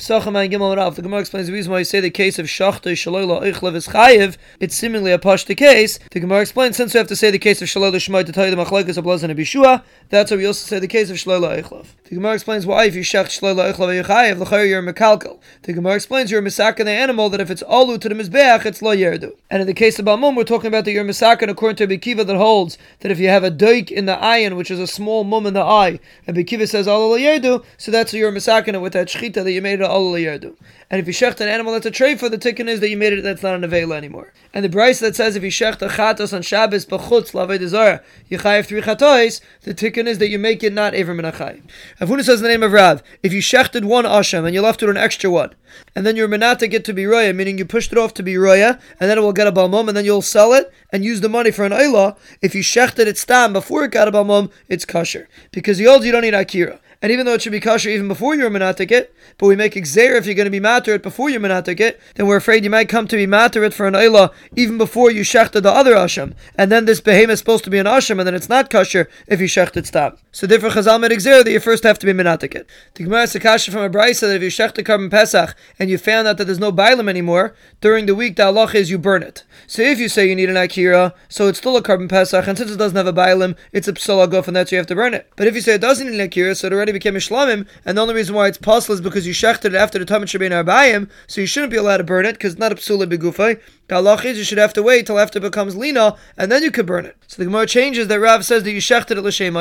Psachim and. The Gemara explains the reason why you say the case of Shachta Shalola Eichlev is Chayiv. It's seemingly a pashta case. The Gemara explains since we have to say the case of Shalola Shemai to tell you the Machlekes of Blaz and Abishua, that's why we also say the case of Shalola Eichlev. The Gemara explains why if you shech Shalola Eichlev Chayiv, l'chayr you're mekalkel. The Gemara explains you're misakin the animal that if it's alu to the mizbeach, it's lo yerdu. And in the case of Balmum, we're talking about that you're misakin according to Bikiva that holds that if you have a doik in the ayin, which is a small mum in the eye, and Bikiva says lo yerdu, so that's you're misakin with that shchita that you made it lo yerdu. And if you shecht an animal that's a tray for the tikkun is that you made it that's not an avela anymore. And the Bryce that says if you shecht a chatos on Shabbos b'chutz lavei dezara have three chatos, the tikkun is that you make it not ever minachai. Avuna says in the name of Rav, if you shechted one asham and you left it an extra one, and then your menata get to be roya, meaning you pushed it off to be roya, and then it will get a balmum, and then you'll sell it and use the money for an ayla. If you shechted it stam before it got a balmum, it's kosher because the old you don't need akira. And even though it should be kosher even before you're menatik but we make exer if you're going to be matter it before you're menatik then we're afraid you might come to be matter it for an ayla even before you shechted the other asham. And then this behemoth is supposed to be an asham, and then it's not kosher if you shechted stam. So therefore Chazal made exer that you first have to be menatik The Gemara Sakasha from a brisa that if you shechted korban pesach and you found out that there's no bailam anymore, during the week the halach is you burn it. So if you say you need an akira, so it's still a korban pesach, and since it doesn't have a bailam, it's a psala guf, and that's you have to burn it. But if you say it doesn't need an akira, so it already became a shlamim, and the only reason why it's possible is because you shechted it after the Tamid Shabbein Arbayim, so you shouldn't be allowed to burn it because it's not a psula begufay. The is you should have to wait till after it becomes lina, and then you could burn it. So the Gemara changes that Rav says that you shechted it l'shem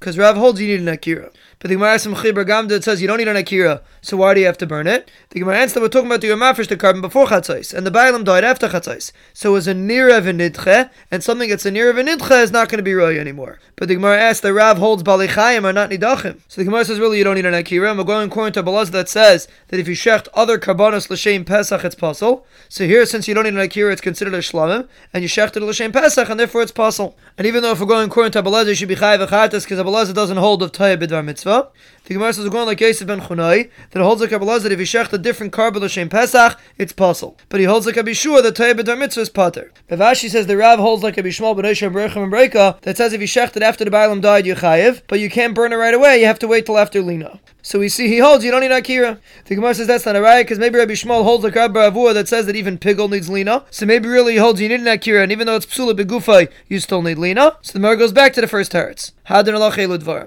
because Rav holds you need an akira. But the Gemara has some Chibur Gamda says you don't need an Akira, so why do you have to burn it? The Gemara answers that we're talking about the Yomafish, the korban before Chatzais, and the Bailam died after Chatzais. So it was a Nira v'nidche, and something that's a Nira v'nidche is not going to be roy anymore. But the Gemara asks that Rav holds Balichayim are not Nidachim. So the Gemara says really you don't need an Akira, and we're going according to Balaz that says that if you shecht other Karbanos L'Shem Pesach, it's possible. So here, since you don't need an Akira, it's considered a Shlamim, and you shechted L'Shem Pesach, and therefore it's possible. And even though if we're going according to Balaz, you should be Chayav Achatas, because Balaz doesn't hold of Tayah Bidvar Mitzvah. The Gemara says we're going like Yosef ben Chunai that holds like Kabbalah if you shecht a different korban l'shem Pesach, it's possible. But he holds like Abishua that Tayyib B'dar Mitzvah is pater. Bavashi says the Rav holds like Abishmal B'nai Berechem and Breka that says if you shecht it after the Bailam died, you chayiv, but you can't burn it right away. You have to wait till after Lina. So we see he holds you don't need Akira. The Gemara says that's not a right because maybe Rabbi Shmuel holds like Rabbi Avua that says that even Pigel needs Lina. So maybe really he holds you need an Akira, and even though it's Psula Begufay, you still need Lina. So the Gemara goes back to the first teretz. Hadin Allah